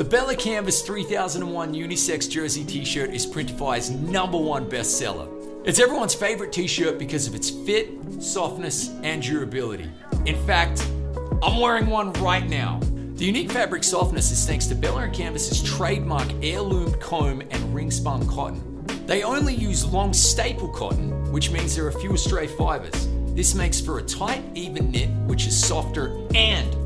The Bella Canvas 3001 unisex jersey t shirt is Printify's number one bestseller. It's everyone's favorite t shirt because of its fit, softness, and durability. In fact, I'm wearing one right now. The unique fabric softness is thanks to Bella and Canvas's trademark Airlume comb and ring spun cotton. They only use long staple cotton, which means there are fewer stray fibers. This makes for a tight, even knit, which is softer and.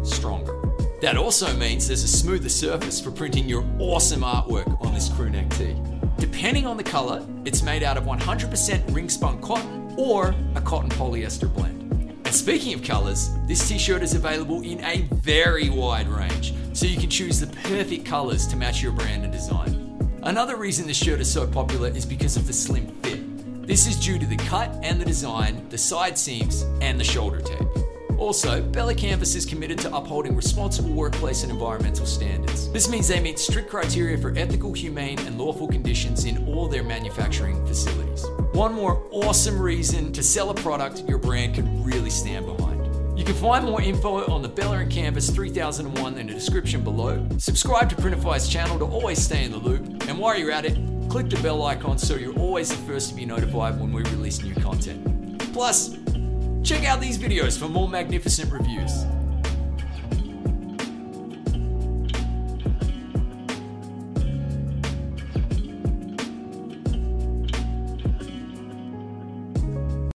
That also means there's a smoother surface for printing your awesome artwork on this crewneck tee. Depending on the color, it's made out of 100% ring spun cotton or a cotton polyester blend. And speaking of colors, this t shirt is available in a very wide range, so you can choose the perfect colors to match your brand and design. Another reason this shirt is so popular is because of the slim fit. This is due to the cut and the design, the side seams, and the shoulder tape. Also, Bella Canvas is committed to upholding responsible workplace and environmental standards. This means they meet strict criteria for ethical, humane, and lawful conditions in all their manufacturing facilities. One more awesome reason to sell a product your brand can really stand behind. You can find more info on the Bella and Canvas 3001 in the description below. Subscribe to Printify's channel to always stay in the loop. And while you're at it, click the bell icon so you're always the first to be notified when we release new content. Plus, check out these videos for more magnificent reviews.